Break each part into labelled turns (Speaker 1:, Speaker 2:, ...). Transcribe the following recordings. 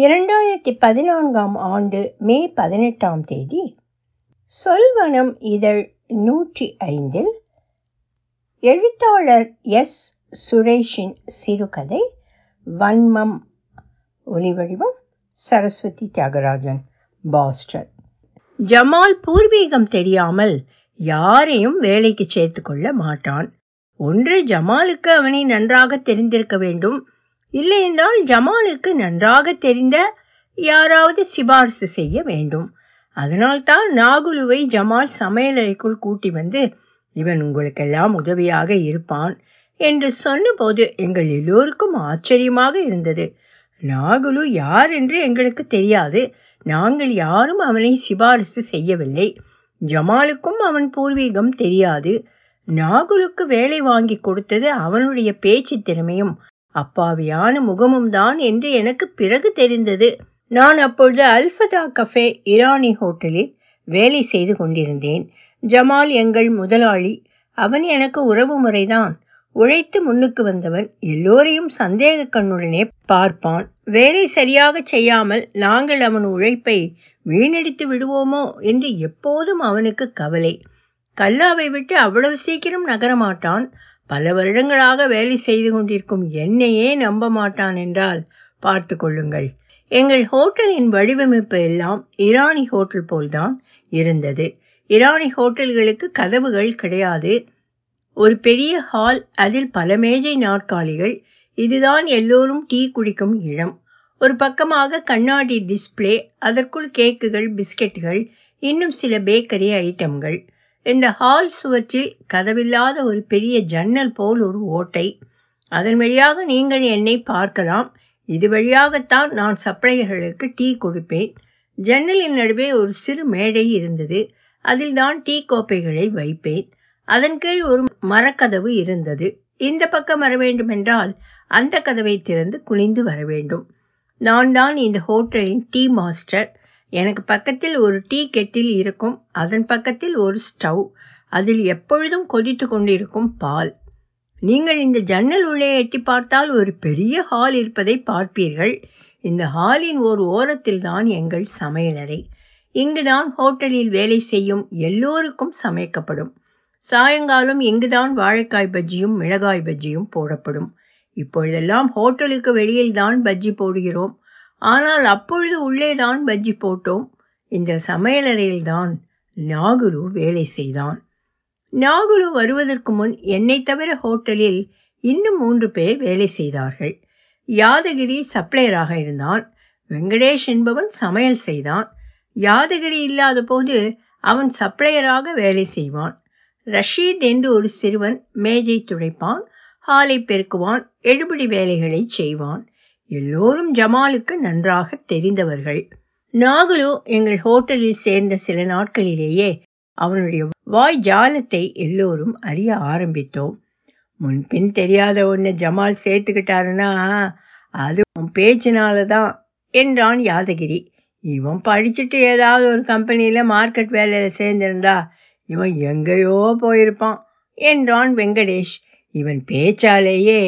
Speaker 1: இரண்டாயிரத்தி பதினான்காம் ஆண்டு மே பதினெட்டாம் தேதி சொல்வனம் இதழ் நூற்றி ஐந்தில் எழுத்தாளர் எஸ். சுரேஷின் சிறுகதை வன்மம் ஒலிவடிவம் சரஸ்வதி தியாகராஜன் பாஸ்டன். ஜமால் பூர்வீகம் தெரியாமல் யாரையும் வேலைக்கு சேர்த்து கொள்ள மாட்டான். ஒன்று ஜமாலுக்கு அவனை நன்றாக தெரிந்திருக்க வேண்டும். இல்லையென்றால் ஜமாலுக்கு நன்றாக தெரிந்த யாராவது சிபாரிசு செய்ய வேண்டும். அதனால்தான் நாகுலுவை ஜமால் சமையலறைக்குள் கூட்டி வந்து இவன் உங்களுக்கெல்லாம் உதவியாக இருப்பான் என்று சொன்னபோது எங்கள் எல்லோருக்கும் ஆச்சரியமாக இருந்தது. நாகுலு யார் என்று எங்களுக்கு தெரியாது. நாங்கள் யாரும் அவனை சிபாரிசு செய்யவில்லை. ஜமாலுக்கும் அவன் பூர்வீகம் தெரியாது. நாகுலுக்கு வேலை வாங்கி கொடுத்தது அவனுடைய பேச்சு திறமையும். அப்பாவியான முகமும் தான் என்று எனக்கு பிறகு தெரிந்தது. நான் அப்பொழுது அல்ஃபதா கஃபே இரானி ஹோட்டலில் வேலை செய்து கொண்டிருந்தேன். ஜமால் எங்கள் முதலாளி அவன் எனக்கு உறவு முறைதான். உழைத்து முன்னுக்கு வந்தவன் எல்லோரையும் சந்தேக கண்ணுடனே பார்ப்பான். வேலை சரியாக செய்யாமல் நாங்கள் அவன் உழைப்பை வீணடித்து விடுவோமோ என்று எப்போதும் அவனுக்கு கவலை. கல்லாவை விட்டு அவ்வளவு சீக்கிரம் நகரமாட்டான். பல வருடங்களாக வேலை செய்து கொண்டிருக்கும் என்னையே நம்ப மாட்டான் என்றால் பார்த்து கொள்ளுங்கள். எங்கள் ஹோட்டலின் வடிவமைப்பு எல்லாம் இரானி ஹோட்டல் போல்தான் இருந்தது. இரானி ஹோட்டல்களுக்கு கதவுகள் கிடையாது. ஒரு பெரிய ஹால் அதில் பல மேஜை நாற்காலிகள். இதுதான் எல்லோரும் டீ குடிக்கும் இடம். ஒரு பக்கமாக கண்ணாடி டிஸ்பிளே அதற்குள் கேக்குகள் பிஸ்கெட்டுகள் இன்னும் சில பேக்கரி ஐட்டம்கள். இந்த ஹால் சுவற்றில் கதவில்லாத ஒரு பெரிய ஜன்னல் போல் ஒரு ஓட்டை. அதன் வழியாக நீங்கள் என்னை பார்க்கலாம். இது வழியாகத்தான் நான் சப்ளையர்களுக்கு டீ கொடுப்பேன். ஜன்னலின் நடுவே ஒரு சிறு மேடை இருந்தது. அதில் தான் டீ கோப்பைகளை வைப்பேன். அதன் கீழ் ஒரு மரக்கதவு இருந்தது. இந்த பக்கம் வர வேண்டுமென்றால் அந்த கதவை திறந்து குனிந்து வர வேண்டும். நான் தான் இந்த ஹோட்டலின் டீ மாஸ்டர். எனக்கு பக்கத்தில் ஒரு டீ கெட்டில் இருக்கும் அதன் பக்கத்தில் ஒரு ஸ்டவ் அதில் எப்பொழுதும் கொதித்து கொண்டிருக்கும் பால். நீங்கள் இந்த ஜன்னல் உள்ளே எட்டி பார்த்தால் ஒரு பெரிய ஹால் இருப்பதை பார்ப்பீர்கள். இந்த ஹாலின் ஒரு ஓரத்தில் தான் எங்கள் சமையலறை இங்குதான் ஹோட்டலில் வேலை செய்யும் எல்லோருக்கும் சமைக்கப்படும். சாயங்காலம் இங்குதான் வாழைக்காய் பஜ்ஜியும் மிளகாய் பஜ்ஜியும் போடப்படும். இப்பொழுதெல்லாம் ஹோட்டலுக்கு வெளியில் தான் பஜ்ஜி போடுகிறோம். ஆனால் அப்பொழுது உள்ளே தான் பஜ்ஜி போட்டோம். இந்த சமையலறையில்தான் நாகுரு வேலை செய்தான். நாகுரு வருவதற்கு முன் என்னை தவிர ஹோட்டலில் இன்னும் மூன்று பேர் வேலை செய்தார்கள். யாதகிரி சப்ளையராக இருந்தான். வெங்கடேஷ் என்பவன் சமையல் செய்தான். யாதகிரி இல்லாத போது அவன் சப்ளையராக வேலை செய்வான். ரஷீத் என்று ஒரு சிறுவன் மேஜை துடைப்பான். ஹாலை பெருக்குவான். எடுபடி வேலைகளை செய்வான். எல்லோரும் ஜமாலுக்கு நன்றாக தெரிந்தவர்கள். நாகுலு எங்கள் ஹோட்டலில் சேர்ந்த சில நாட்களிலேயே அவனுடைய வாய் ஜாலத்தை எல்லோரும் அறிய ஆரம்பித்தோம். முன்பின் தெரியாத ஒன்று ஜமால் சேர்த்துக்கிட்டாருன்னா அது உன் பேச்சினால தான் என்றான் யாதகிரி. இவன் படிச்சுட்டு ஏதாவது ஒரு கம்பெனியில் மார்க்கெட் வேலையில் சேர்ந்திருந்தா இவன் எங்கேயோ போயிருப்பான் என்றான் வெங்கடேஷ். இவன் பேச்சாலேயே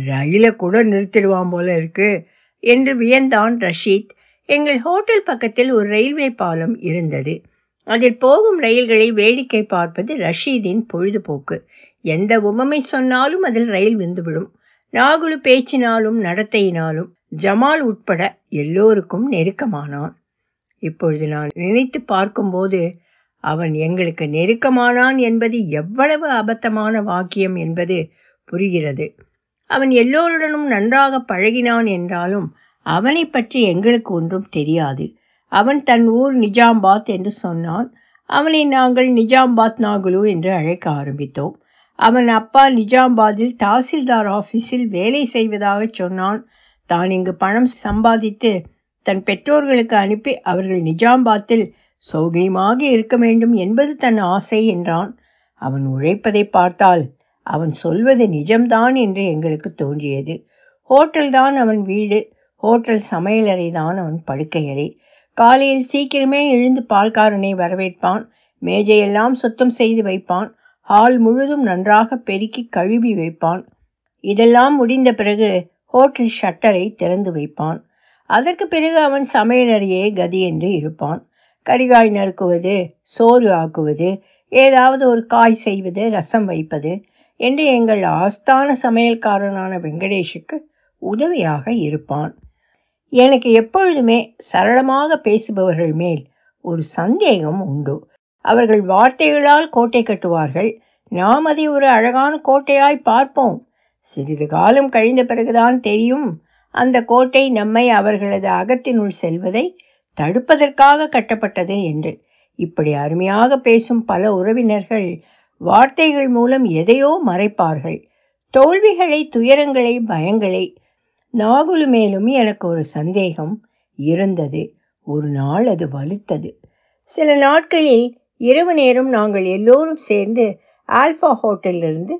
Speaker 1: ரயிலை கூட நிறுத்திடுவான் போல இருக்கு என்று வியந்தான் ரஷீத். எங்கள் ஹோட்டல் பக்கத்தில் ஒரு ரயில்வே பாலம் இருந்தது. அதில் போகும் ரயில்களை வேடிக்கை பார்ப்பது ரஷீதின் பொழுதுபோக்கு. எந்த உவமை சொன்னாலும் அதில் ரயில் விந்துவிடும் நாகுலு பேச்சினாலும் நடத்தையினாலும் ஜமால் உட்பட எல்லோருக்கும் நெருக்கமானான். இப்பொழுது நான் நினைத்து பார்க்கும்போது அவன் எங்களுக்கு நெருக்கமானான் என்பது எவ்வளவு அபத்தமான வாக்கியம் என்பது புரிகிறது. அவன் எல்லோருடனும் நன்றாக பழகினான் என்றாலும் அவனை பற்றி எங்களுக்கு ஒன்றும் தெரியாது. அவன் தன் ஊர் நிஜாம்பாத் என்று சொன்னான். அவனை நாங்கள் நிஜாம்பாத் நாகுலு என்று அழைக்க ஆரம்பித்தோம். அவன் அப்பா நிஜாம்பாத்தில் தாசில்தார் ஆஃபீஸில் வேலை செய்வதாக சொன்னான். தான் இங்கு பணம் சம்பாதித்து தன் பெற்றோர்களுக்கு அனுப்பி அவர்கள் நிஜாம்பாத்தில் சௌகரியமாக இருக்க வேண்டும் என்பது தன் ஆசை என்றான். அவன் உழைப்பதை பார்த்தால் அவன் சொல்வது நிஜம்தான் என்று எங்களுக்கு தோன்றியது. ஹோட்டல் தான் அவன் வீடு. ஹோட்டல் சமையலறை தான் அவன் படுக்கையறை. காலையில் சீக்கிரமே எழுந்து பால்காரனை வரவேற்பான். மேஜையெல்லாம் சுத்தம் செய்து வைப்பான். ஹால் முழுதும் நன்றாக பெருக்கி கழுவி வைப்பான். இதெல்லாம் முடிந்த பிறகு ஹோட்டல் ஷட்டரை திறந்து வைப்பான். அதற்கு பிறகு அவன் சமையலறையே கதி என்று இருப்பான். கரிகாய் நறுக்குவது சோறு ஆக்குவது ஏதாவது ஒரு காய் செய்வது ரசம் வைப்பது என்று எங்கள் ஆஸ்தான சமையல்காரனான வெங்கடேஷுக்கு உதவியாக இருப்பான். எனக்கு எப்பொழுதுமே சரளமாக பேசுபவர்கள் மேல் ஒரு சந்தேகம் உண்டு. அவர்கள் வார்த்தைகளால் கோட்டை கட்டுவார்கள். நாம் அதை ஒரு அழகான கோட்டையாய் பார்ப்போம். சிறிது காலம் கழிந்த பிறகுதான் தெரியும். அந்த கோட்டை நம்மை அவர்களது அகத்தினுள் செல்வதை தடுப்பதற்காக கட்டப்பட்டது என்று. இப்படி அருமையாக பேசும் பல உறவினர்கள் வார்த்தைகள் மூலம் எதையோ மறைப்பார்கள். தோல்விகளை துயரங்களை பயங்களை நாகுலு மேலும் எனக்கு ஒரு சந்தேகம் இருந்தது. ஒரு நாள் அது வலுத்தது. சில நாட்களில் இரவு நேரம் நாங்கள் எல்லோரும் சேர்ந்து ஆல்ஃபா ஹோட்டலிலிருந்து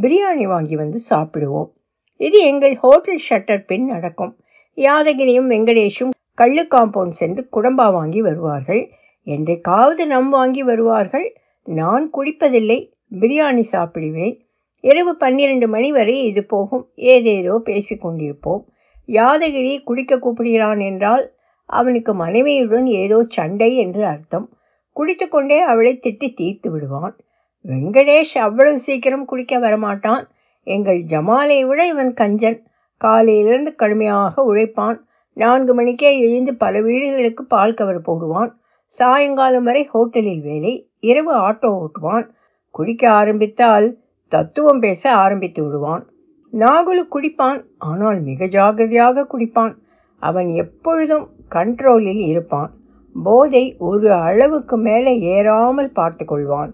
Speaker 1: பிரியாணி வாங்கி வந்து சாப்பிடுவோம். இது எங்கள் ஹோட்டல் ஷட்டர் பின் நடக்கும் யாதகிரியும் வெங்கடேஷும் கள்ளு காம்பவுண்ட் சென்று குடம்பா வாங்கி வருவார்கள். என்றைக்காவது நம் வாங்கி வருவார்கள். நான் குடிப்பதில்லை பிரியாணி சாப்பிடுவேன். இரவு பன்னிரண்டு மணி வரை இது போகும். ஏதேதோ பேசிக்கொண்டிருப்போம் யாதகிரி குடிக்க கூப்பிடுகிறான் என்றால் அவனுக்கு மனைவியுடன் ஏதோ சண்டை என்று அர்த்தம். குடித்துக்கொண்டே அவளை திட்டி தீர்த்து விடுவான். வெங்கடேஷ் அவ்வளவு சீக்கிரம் குடிக்க வரமாட்டான். எங்கள் ஜமாலை விட இவன் கஞ்சன். காலையிலிருந்து கடுமையாக உழைப்பான். நான்கு மணிக்கே எழுந்து பல வீடுகளுக்கு பால் கவர் போடுவான். சாயங்காலம் வரை ஹோட்டலில் வேலை. இரவு ஆட்டோ ஓட்டுவான். குடிக்க ஆரம்பித்தால் தத்துவம் பேச ஆரம்பித்து விடுவான். நாகுலு குடிப்பான் ஆனால் மிக ஜாகிரதையாக குடிப்பான். அவன் எப்பொழுதும் கண்ட்ரோலில் இருப்பான். போதை ஒரு அளவுக்கு மேலே ஏறாமல் பார்த்து கொள்வான்.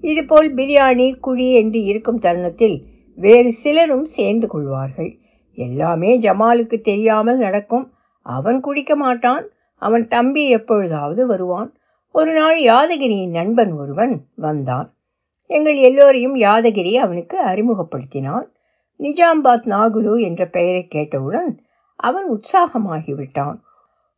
Speaker 1: இதுபோல் பிரியாணி குழி என்று இருக்கும் தருணத்தில் வேறு சிலரும் சேர்ந்து கொள்வார்கள். எல்லாமே ஜமாலுக்கு தெரியாமல் நடக்கும். அவன் குடிக்க மாட்டான் அவன் தம்பி எப்பொழுதாவது வருவான். ஒரு நாள் யாதகிரியின் நண்பன் ஒருவன் வந்தான். எங்கள் எல்லோரையும் யாதகிரி அவனுக்கு அறிமுகப்படுத்தினான். நிஜாம்பாத் நாகுலு என்ற பெயரை கேட்டவுடன் அவன் உற்சாகமாகிவிட்டான்.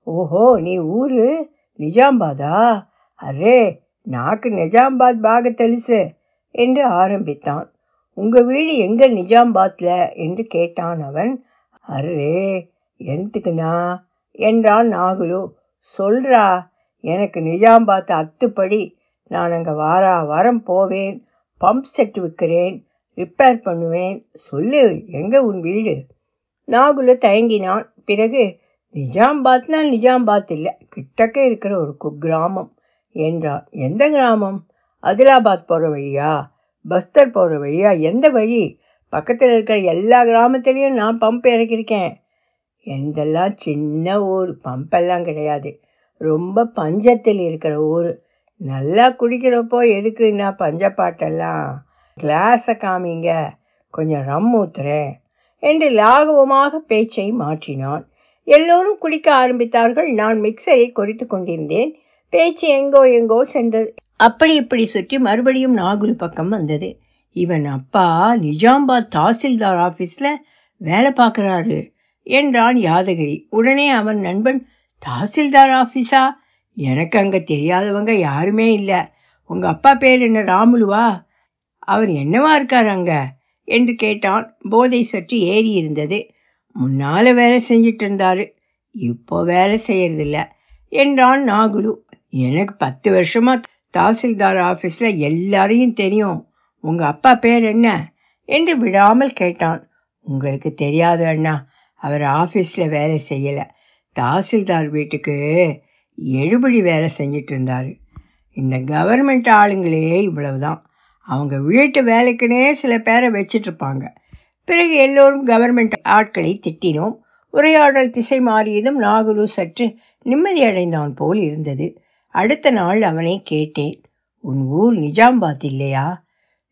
Speaker 1: ஓஹோ நீ ஊரு நிஜாம்பாதா அரே நாக்கு நிஜாம்பாத் பாக தெலுசு என்று ஆரம்பித்தான். உங்கள் வீடு எங்கே நிஜாம்பாத்தில் என்று கேட்டான் அவன். அரே என்த்துக்குண்ணா என்றான் நாகுலு. சொல்றா எனக்கு நிஜாம்பாத் அத்துப்படி நான் அங்கே வாரா வாரம் போவேன் பம்ப் செட் விற்கிறேன் ரிப்பேர் பண்ணுவேன் சொல்லு எங்கே உன் வீடு? நாகுலு தயங்கினான். பிறகு நிஜாம்பாத்னா நிஜாம்பாத் இல்லை கிட்டக்க இருக்கிற ஒரு குக்கிராமம் என்றான். எந்த கிராமம்? அதிலாபாத் போகிற வழியா பஸ்தர் போகிற வழியா எந்த வழி? பக்கத்தில் இருக்கிற எல்லா கிராமத்துலேயும் நான் பம்ப் இறக்கியிருக்கேன். எந்தெல்லாம் சின்ன ஊர் பம்பெல்லாம் கிடையாது. ரொம்ப பஞ்சத்தில் இருக்கிற ஊர். நல்லா குடிக்கிறப்போ எதுக்குன்னா பஞ்சப்பாட்டெல்லாம் கிளாஸை காமிங்க. கொஞ்சம் ரம் ஊத்துறேன் என்று லாகவமாக பேச்சை மாற்றினான். எல்லோரும் குடிக்க ஆரம்பித்தார்கள். நான் மிக்சரை குறித்து கொண்டிருந்தேன். பேச்சு எங்கோ எங்கோ சென்றது. அப்படி இப்படி சுற்றி மறுபடியும் நாகுல் பக்கம் வந்தது. இவன் அப்பா நிஜாம்பாத் தாசில்தார் ஆஃபீஸில் வேலை பார்க்குறாரு. என்றான் யாதகிரி. உடனே அவன் நண்பன் தாசில்தார் ஆஃபீஸா? எனக்கு அங்கே தெரியாதவங்க யாருமே இல்லை. உங்கள் அப்பா பேர் என்ன ராமுலுவா? அவர் என்னவா இருக்கார் அங்கே? என்று கேட்டான். போதை சற்று ஏறி இருந்தது. முன்னால் வேலை செஞ்சிட்டு இருந்தாரு. இப்போ வேலை செய்யறதில்ல என்றான் நாகுலு. எனக்கு பத்து வருஷமா தாசில்தார் ஆஃபீஸில் எல்லாரையும் தெரியும். உங்கள் அப்பா பேர் என்ன? என்று விடாமல் கேட்டான். உங்களுக்கு தெரியாது அண்ணா. அவர் ஆஃபீஸில் வேலை செய்யலை. தாசில்தார் வீட்டுக்கு எழுபடி வேலை செஞ்சிட்டு இருந்தார் இந்த கவர்மெண்ட் ஆளுங்களே இவ்வளவு தான் அவங்க வீட்டு வேலைக்குனே சில பேரை வச்சிட்ருப்பாங்க பிறகு எல்லோரும் கவர்மெண்ட் ஆட்களை திட்டினோம். உரையாடல் திசை மாறியதும் நாகுலு சற்று நிம்மதியடைந்தான் போல் இருந்தது. அடுத்த நாள் அவனை கேட்டேன். உன் ஊர் நிஜாம்பாத் இல்லையா?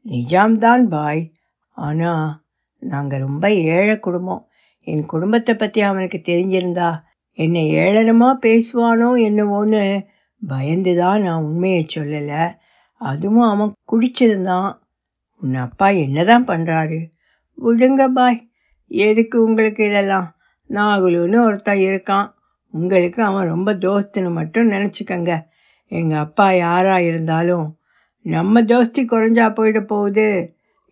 Speaker 1: நிஜாம்தான் பாய். ஆனால் நாங்கள் ரொம்ப ஏழை குடும்பம். என் குடும்பத்தை பற்றி அவனுக்கு தெரிஞ்சிருந்தா என்னை ஏளனமாக பேசுவானோ என்னவோன்னு பயந்து தான் நான் உண்மையை சொல்லலை. அதுவும் அவன் குடிச்சிருந்தான். உன் அப்பா என்னதான் பண்ணுறாரு விடுங்க பாய். எதுக்கு உங்களுக்கு இதெல்லாம்? நாகுலுன்னு ஒருத்தன் இருக்கான். உங்களுக்கு அவன் ரொம்ப தோஸ்துன்னு மட்டும் நினச்சிக்கங்க. எங்கள் அப்பா யாராக இருந்தாலும் நம்ம தோஸ்தி குறைஞ்சா போயிட போகுது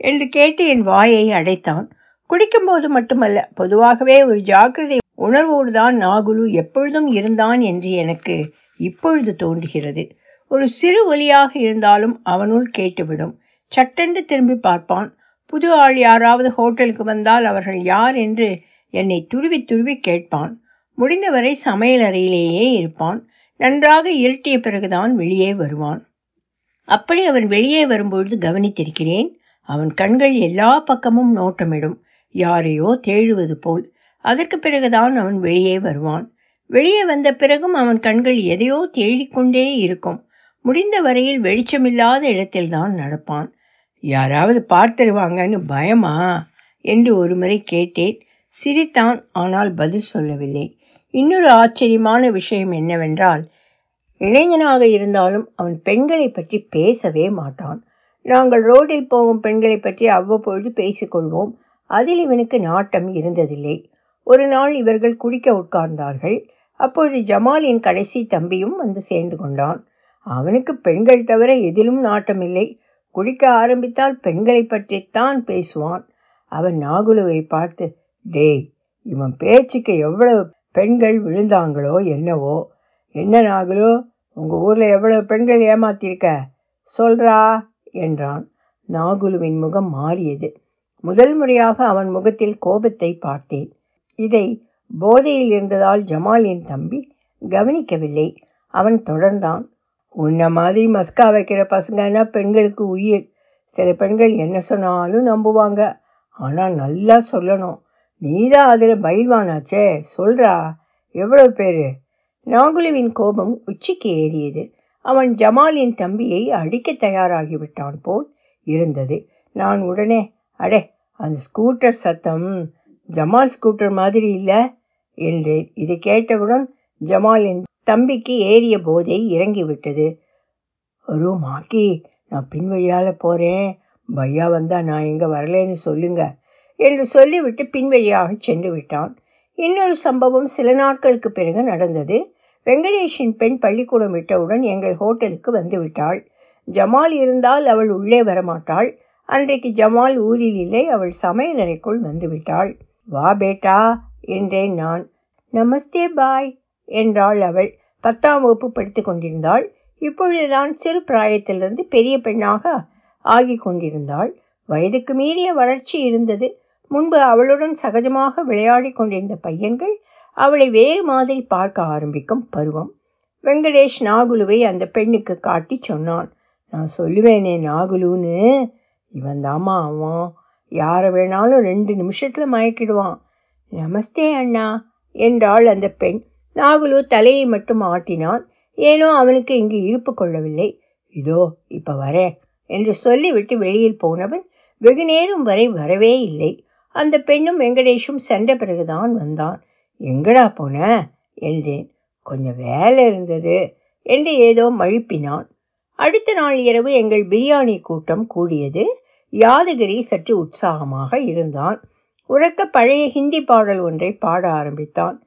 Speaker 1: என்று கேட்டு என் வாயை அடைத்தான். குடிக்கும்போது மட்டுமல்ல பொதுவாகவே ஒரு ஜாக்கிரதை உணர்வோடு தான் நாகுலு எப்பொழுதும் இருந்தான் என்று எனக்கு இப்பொழுது தோன்றுகிறது. ஒரு சிறு ஒலியாக இருந்தாலும் அவனுள் கேட்டுவிடும். சட்டென்று திரும்பி பார்ப்பான். புது ஆள் யாராவது ஹோட்டலுக்கு வந்தால் அவர்கள் யார் என்று என்னை துருவி துருவி கேட்பான். முடிந்தவரை சமையலறையிலேயே இருப்பான். நன்றாக இருட்டிய பிறகுதான் வெளியே வருவான். அப்படி அவன் வெளியே வரும்பொழுது கவனித்திருக்கிறேன். அவன் கண்கள் எல்லா பக்கமும் நோட்டமிடும். யாரையோ தேடுவது போல். அதற்கு பிறகுதான் அவன் வெளியே வருவான். வெளியே வந்த பிறகும் அவன் கண்கள் எதையோ தேடிக்கொண்டே இருக்கும். முடிந்த வரையில் வெளிச்சமில்லாத இடத்தில்தான் நடப்பான். யாராவது பார்த்துருவாங்கன்னு பயமா? என்று ஒருமுறை கேட்டேன். சிரித்தான் ஆனால் பதில் சொல்லவில்லை. இன்னொரு ஆச்சரியமான விஷயம் என்னவென்றால் இளைஞனாக இருந்தாலும் அவன் பெண்களை பற்றி பேசவே மாட்டான். நாங்கள் ரோடில் போகும் பெண்களை பற்றி அவ்வப்பொழுது பேசிக்கொள்வோம். அதில் இவனுக்கு நாட்டம் இருந்ததில்லை. ஒரு நாள் இவர்கள் குடிக்க உட்கார்ந்தார்கள். அப்பொழுது ஜமாலின் கடைசி தம்பியும் வந்து சேர்ந்து கொண்டான். அவனுக்கு பெண்கள் தவிர எதிலும் நாட்டமில்லை. குடிக்க ஆரம்பித்தால் பெண்களை பற்றித்தான் பேசுவான். அவன் நாகுலுவை பார்த்து டேய் இவன் பேச்சுக்கு எவ்வளவு பெண்கள் விழுந்தாங்களோ என்னவோ. என்ன நாகுலோ உங்கள் ஊரில் எவ்வளவு பெண்கள் ஏமாத்திருக்க? சொல்றா என்றான். நாகுலுவின் முகம் மாறியது. முதல் முறையாக அவன் முகத்தில் கோபத்தை பார்த்தேன். இதை போதையில் இருந்ததால் ஜமாலின் தம்பி கவனிக்கவில்லை. அவன் தொடர்ந்தான். உன்ன மாதிரி மஸ்கா வைக்கிற பசங்கன்னா பெண்களுக்கு உயிர். சில பெண்கள் என்ன சொன்னாலும் நம்புவாங்க. ஆனால் நல்லா சொல்லணும். நீதான் அதில் பயில்வானாச்சே. சொல்றா. எவ்வளோ பேர்? நாகுலுவின் கோபம் உச்சிக்கு ஏறியது. அவன் ஜமாலின் தம்பியை அடிக்க தயாராகிவிட்டான் போல் இருந்தது. நான் உடனே அடே அந்த ஸ்கூட்டர் சத்தம் ஜமால் ஸ்கூட்டர் மாதிரி இல்லை என்றேன் இதை கேட்டவுடன் ஜமாலின் தம்பிக்கு ஏறிய போதை இறங்கிவிட்டது. ஒரு மாக்கி நான் பின்வழியால் போகிறேன் பையா வந்தால் நான் எங்கே வரலேன்னு சொல்லுங்க என்று சொல்லிவிட்டு பின்வழியாக சென்று விட்டான். இன்னொரு சம்பவம் சில நாட்களுக்கு பிறகு நடந்தது. வெங்கடேஷின் பெண் பள்ளிக்கூடம் விட்டவுடன் எங்கள் ஹோட்டலுக்கு வந்து விட்டாள். ஜமால் இருந்தால் அவள் உள்ளே வரமாட்டாள். அன்றைக்கு ஜமால் ஊரில் இல்லை அவள் சமையலறைக்குள் வந்துவிட்டாள். வா பேட்டா என்றேன் நான். நமஸ்தே பாய் என்றாள் அவள். பத்தாம் வகுப்பு படித்து கொண்டிருந்தாள். இப்பொழுதுதான் சிறு பிராயத்திலிருந்து பெரிய பெண்ணாக ஆகி கொண்டிருந்தாள். வயதுக்கு மீறிய வளர்ச்சி இருந்தது. முன்பு அவளுடன் சகஜமாக விளையாடி கொண்டிருந்த பையன்கள் அவளை வேறு மாதிரி பார்க்க ஆரம்பிக்கும் பருவம். வெங்கடேஷ் நாகுலுவை அந்த பெண்ணுக்கு காட்டி சொன்னான். நான் சொல்லுவேனே நாகுலுன்னு. இவன் தாமா அவன். யாரை வேணாலும் ரெண்டு நிமிஷத்தில் மயக்கிடுவான். நமஸ்தே அண்ணா என்றாள் அந்த பெண். நாகுலு தலையை மட்டும் ஆட்டினான். ஏனோ அவனுக்கு இங்கு இருப்பு கொள்ளவில்லை. இதோ இப்போ வரேன் என்று சொல்லிவிட்டு வெளியில் போனவன் வெகு நேரம் வரை வரவே இல்லை. அந்த பெண்ணும் வெங்கடேஷும் சென்ற பிறகுதான் வந்தான். எங்கடா போன? என்றேன். கொஞ்சம் வேலை இருந்தது என்று ஏதோ மழுப்பினான். அடுத்த நாள் இரவு எங்கள் பிரியாணி கூட்டம் கூடியது. யாதகிரி சற்று உற்சாகமாக இருந்தான். உறக்க பழைய ஹிந்தி பாடல் ஒன்றை பாட ஆரம்பித்தான்.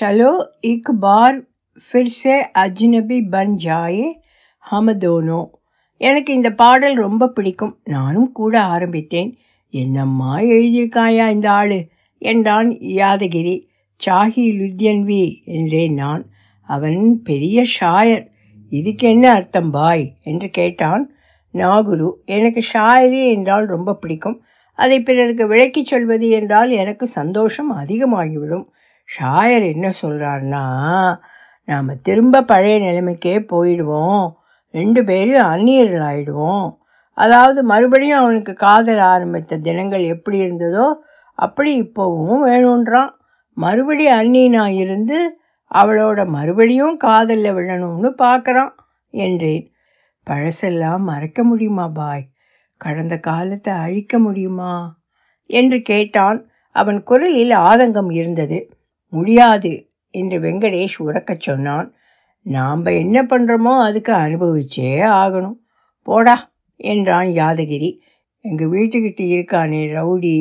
Speaker 1: சலோ இக் பார் ஃபிர் சே அஜ்னபி பன் ஜாயே ஹமதோனோ. எனக்கு இந்த பாடல் ரொம்ப பிடிக்கும். நானும் கூட ஆரம்பித்தேன். என்னம்மா எழுதியிருக்காயா இந்த ஆளு? என்றான் யாதகிரி. சாஹி லுத்யன்வி என்றேன் நான். அவன் பெரிய ஷாயர். இதுக்கு என்ன அர்த்தம் பாய்? என்று கேட்டான் நாகுரு எனக்கு ஷாயரி என்றால் ரொம்ப பிடிக்கும். அதை பிறருக்கு விளக்கிச் சொல்வது என்றால் எனக்கு சந்தோஷம் அதிகமாகிவிடும். ஷாயர் என்ன சொல்கிறார்னா நாம் திரும்ப பழைய நிலைமைக்கே போயிடுவோம். ரெண்டு பேரும் அந்நியர்கள் ஆயிடுவோம் அதாவது மறுபடியும் அவனுக்கு காதல் ஆரம்பித்த தினங்கள் எப்படி இருந்ததோ அப்படி இப்போவும் வேணுன்றான். மறுபடி அந்நியனாக இருந்து அவளோட மறுபடியும் காதலில் விழணும்னு பார்க்குறான் என்றேன். பழசெல்லாம் மறக்க முடியுமா பாய்? கடந்த காலத்தை அழிக்க முடியுமா? என்று கேட்டான். அவன் குரலில் ஆதங்கம் இருந்தது. முடியாது என்று வெங்கடேஷ் உறக்கச் சொன்னான். நாம் என்ன பண்ணுறோமோ அதுக்கு அனுபவிச்சே ஆகணும். போடா என்றான் யாதகிரி. எங்கள் வீட்டுக்கிட்ட இருக்கானே ரவுடி.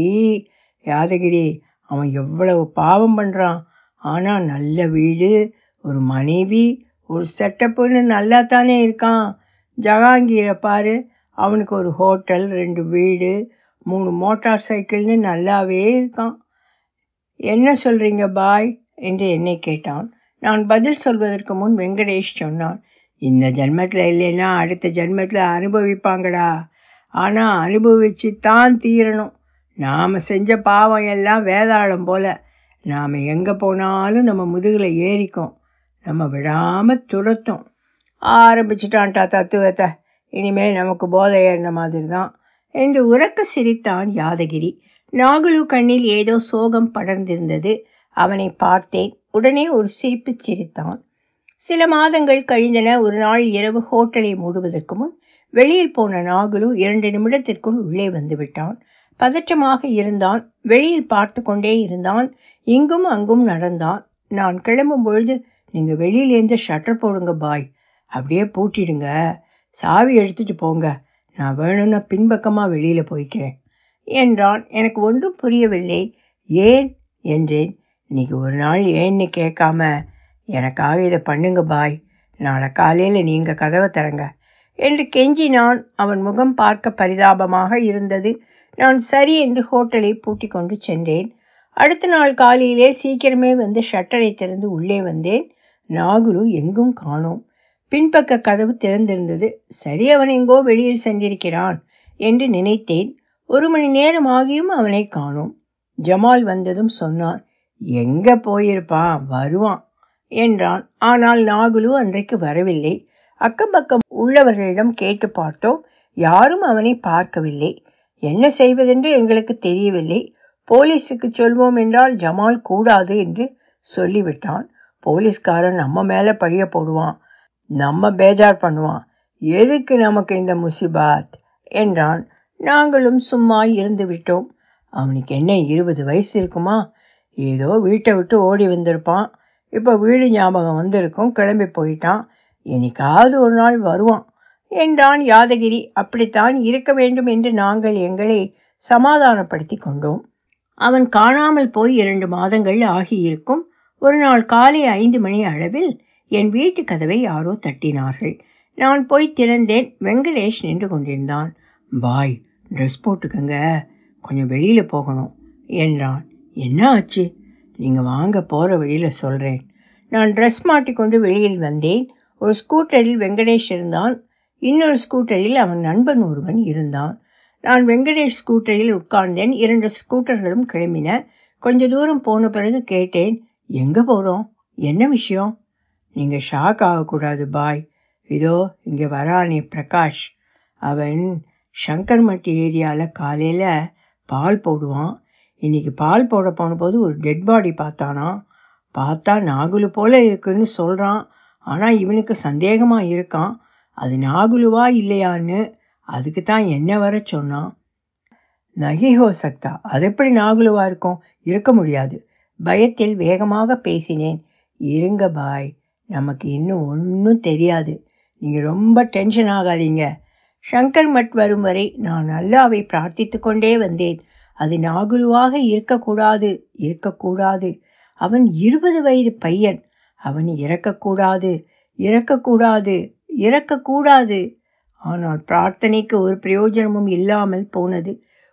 Speaker 1: யாதகிரி அவன் எவ்வளவு பாவம் பண்ணுறான் ஆனால் நல்ல வீடு ஒரு மனைவி ஒரு செட்டப்புன்னு நல்லா தானே இருக்கான். ஜஹாங்கீரை பாரு. அவனுக்கு ஒரு ஹோட்டல் ரெண்டு வீடு மூணு மோட்டார் சைக்கிள்னு நல்லாவே இருக்கான். என்ன சொல்கிறீங்க பாய்? என்று என்னை கேட்டான். நான் பதில் சொல்வதற்கு முன் வெங்கடேஷ் சொன்னான். இந்த ஜென்மத்தில் இல்லைன்னா அடுத்த ஜென்மத்தில் அனுபவிப்பாங்கடா. ஆனால் அனுபவிச்சு தான் தீரணும். நாம் செஞ்ச பாவம் எல்லாம் வேதாளம் போல். நாம் எங்கே போனாலும் நம்ம முதுகில் ஏறிக்கும். நம்ம விடாமல் துரத்தும். ஆரம்பிச்சிட்டான்டா தத்துவத்தை இனிமேல் நமக்கு போதை ஏறின மாதிரி தான் என்று உறக்க சிரித்தான் யாதகிரி. நாகுலு கண்ணில் ஏதோ சோகம் படர்ந்திருந்தது. அவனை பார்த்தேன். உடனே ஒரு சிரிப்பு சிரித்தான். சில மாதங்கள் கழிந்தன. ஒரு நாள் இரவு ஹோட்டலை மூடுவதற்கு முன் வெளியில் போன நாகுலு இரண்டு நிமிடத்திற்குள் உள்ளே வந்துவிட்டான் பதற்றமாக இருந்தான். வெளியில் பார்த்து கொண்டே இருந்தான். இங்கும் அங்கும் நடந்தான். நான் கிளம்பும் பொழுது நீங்கள் வெளியிலேருந்து ஷட்டர் போடுங்க பாய். அப்படியே பூட்டிடுங்க. சாவி எடுத்துட்டு போங்க. நான் வேணும்னா பின்பக்கமாக வெளியில் போய்க்கிறேன். என்றான். எனக்கு ஒன்றும் புரியவில்லை. ஏன் என்றேன். இன்னைக்கு ஒரு நாள் ஏன்னு கேட்காம. எனக்காக இதை பண்ணுங்க பாய். நாளை காலையில் நீங்கள் கதவை தரங்க என்று கெஞ்சினான். அவன் முகம் பார்க்க பரிதாபமாக இருந்தது. நான் சரி என்று ஹோட்டலை பூட்டி கொண்டு சென்றேன். அடுத்த நாள் காலையிலே சீக்கிரமே வந்து ஷட்டரை திறந்து உள்ளே வந்தேன். நாகுரு எங்கும் காணோம். பின்பக்க கதவு திறந்திருந்தது. சரி அவன் எங்கோ வெளியில் சென்றிருக்கிறான் என்று நினைத்தேன். ஒரு மணி நேரம் ஆகியும் அவனை காணோம். ஜமால் வந்ததும் சொன்னான் எங்கே போயிருப்பான் வருவான் என்றான். ஆனால் நாகுலு அன்றைக்கு வரவில்லை. அக்கம் பக்கம் உள்ளவர்களிடம் கேட்டு பார்த்தோம். யாரும் அவனை பார்க்கவில்லை. என்ன செய்வதென்று எங்களுக்கு தெரியவில்லை. போலீஸுக்கு சொல்வோம் என்றால் ஜமால் கூடாது என்று சொல்லிவிட்டான். போலீஸ்காரன் நம்ம மேலே பழிய போடுவான். நம்ம பேஜார் பண்ணுவான். எதுக்கு நமக்கு இந்த முசிபாத்? என்றான். நாங்களும் சும்மா இருந்து விட்டோம். அவனுக்கு என்ன இருபது வயசு இருக்குமா? ஏதோ வீட்டை விட்டு ஓடி வந்திருப்பான். இப்போ வீடு ஞாபகம் வந்திருக்கும். கிளம்பி போயிட்டான். என்னைக்காவது ஒரு நாள் வருவான். என்றான் யாதகிரி. அப்படித்தான் இருக்க வேண்டும் என்று நாங்கள் எங்களை சமாதானப்படுத்தி கொண்டோம். அவன் காணாமல் போய் இரண்டு மாதங்கள் ஆகியிருக்கும். ஒரு நாள் காலை ஐந்து மணி அளவில் என் வீட்டு கதவை யாரோ தட்டினார்கள். நான் போய் திறந்தேன். வெங்கடேஷ் நின்று கொண்டிருந்தான். பாய் ட்ரெஸ் போட்டுக்கங்க. கொஞ்சம் வெளியில் போகணும் என்றான். என்ன ஆச்சு? நீங்கள் வாங்க போகிற வழியில் சொல்கிறேன் நான் ட்ரெஸ் மாட்டிக்கொண்டு வெளியில் வந்தேன். ஒரு ஸ்கூட்டரில் வெங்கடேஷ் இருந்தான். இன்னொரு ஸ்கூட்டரில் அவன் நண்பன் ஒருவன் இருந்தான். நான் வெங்கடேஷ் ஸ்கூட்டரில் உட்கார்ந்தேன். இரண்டு ஸ்கூட்டர்களும் கிளம்பின. கொஞ்ச தூரம் போன பிறகு கேட்டேன் எங்கே போகிறோம் என்ன விஷயம்? நீங்கள் ஷாக் ஆகக்கூடாது பாய். இதோ இங்கே வரானே பிரகாஷ். அவன் சங்கர்மட்டி ஏரியாவில் காலையில் பால் போடுவான். இன்றைக்கி பால் போட போன போது ஒரு டெட் பாடி பார்த்தானா? பார்த்தா நாகுலு போல் இருக்குன்னு சொல்கிறான் ஆனால் இவனுக்கு சந்தேகமாக இருக்கான். அது நாகுலுவா இல்லையான்னு அதுக்கு தான் என்ன வர சொன்னான்? நகிஹோ சக்தா அது எப்படி நாகுலுவா இருக்கும்? இருக்க முடியாது. பயத்தில் வேகமாக பேசினேன். இருங்க பாய். நமக்கு இன்னும் ஒன்றும் தெரியாது. நீங்கள் ரொம்ப டென்ஷன் ஆகாதீங்க. ஷங்கர் மட் வரும் வரை நான் அல்லாவை பிரார்த்தித்து கொண்டே வந்தேன். அது நாகுலுவாக இருக்கக்கூடாது இருக்கக்கூடாது. அவன் இருபது வயது பையன். அவன் இறக்கக்கூடாது இறக்கக்கூடாது இறக்கக்கூடாது. ஆனால் பிரார்த்தனைக்கு ஒரு பிரயோஜனமும் இல்லாமல் போனது.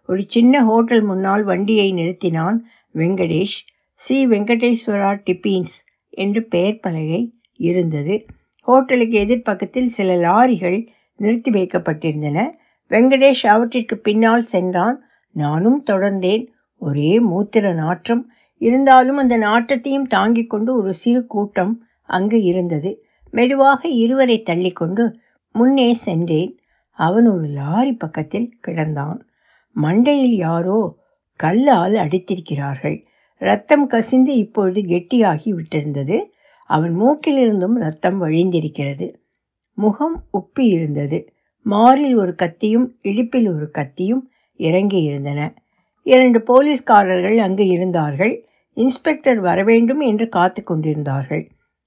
Speaker 1: ஒரு சின்ன ஹோட்டல் முன்னால் வண்டியை நிறுத்தினான் வெங்கடேஷ். ஸ்ரீ வெங்கடேஸ்வரா டிப்பீன்ஸ் என்று பெயர் பலகை இருந்தது. ஹோட்டலுக்கு எதிர்ப்பக்கத்தில் சில லாரிகள் நிறுத்தி வைக்கப்பட்டிருந்தன. வெங்கடேஷ் அவற்றிற்கு பின்னால் சென்றான். நானும் தொடர்ந்தேன். ஒரே மூத்திர நாற்றம். இருந்தாலும் அந்த நாற்றத்தையும் தாங்கிக் கொண்டு ஒரு சிறு கூட்டம் அங்கு இருந்தது. மெதுவாக இருவரை தள்ளிக்கொண்டு முன்னே சென்றேன். அவன் ஒரு லாரி பக்கத்தில் கிடந்தான். மண்டையில் யாரோ கல்லால் அடித்திருக்கிறார்கள். ரத்தம் கசிந்து இப்பொழுது கெட்டியாகி விட்டிருந்தது. அவன் மூக்கிலிருந்தும் ரத்தம் வழிந்திருக்கிறது. முகம் உப்பி இருந்தது மாரில் ஒரு கத்தியும் இடுப்பில் ஒரு கத்தியும் இறங்கி இருந்தன இரண்டு போலீஸ்காரர்கள் அங்கு இருந்தார்கள். இன்ஸ்பெக்டர் வரவேண்டும் என்று காத்து கொண்டிருந்தார்கள்.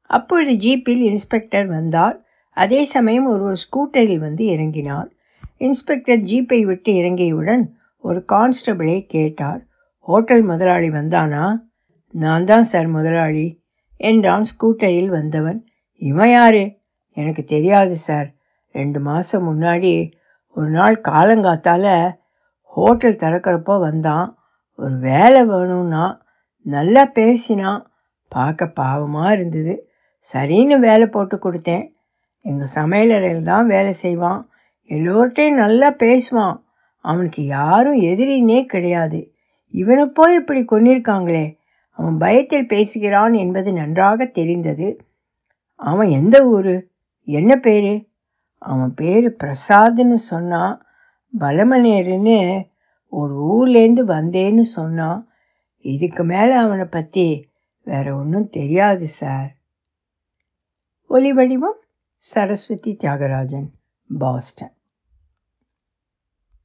Speaker 1: அப்பொழுது ஜீப்பில் இன்ஸ்பெக்டர் வந்தார். அதே சமயம் ஒருவர் ஸ்கூட்டரில் வந்து இறங்கினார். இன்ஸ்பெக்டர் ஜீப்பை விட்டு இறங்கியவுடன் ஒரு கான்ஸ்டபிளை கேட்டார். ஹோட்டல் முதலாளி வந்தானா? நான் தான் சார் முதலாளி. என்றான் ஸ்கூட்டரில் வந்தவன். இவன் யாரு? எனக்கு தெரியாது சார். ரெண்டு மாதம் முன்னாடி ஒரு நாள் காலங்காத்தால் ஹோட்டல் திறக்கிறப்போ வந்தான். ஒரு வேலை வேணும்னா நல்லா பேசினான். பார்க்க பாவமாக இருந்தது. சரின்னு வேலை போட்டு கொடுத்தேன். எங்கள் சமையலறையில் தான் வேலை செய்வான். எல்லோர்ட்டையும் நல்லா பேசுவான். அவனுக்கு யாரும் எதிரினே கிடையாது. இவனை போய் இப்படி கொன்னிருக்காங்களே. அவன் பயத்தில் பேசுகிறான் என்பது நன்றாக தெரிந்தது. அவன் எந்த ஊர்? என்ன பேர்? அவன் பேர் பிரசாத்னு சொன்னான் பலமனேருன்னு ஒரு ஊர்லேருந்து வந்தேன்னு சொன்னான் இதுக்கு மேலே அவனை பற்றி வேற ஒன்றும் தெரியாது சார். ஒலி வடிவம் சரஸ்வதி தியாகராஜன் பாஸ்டன்.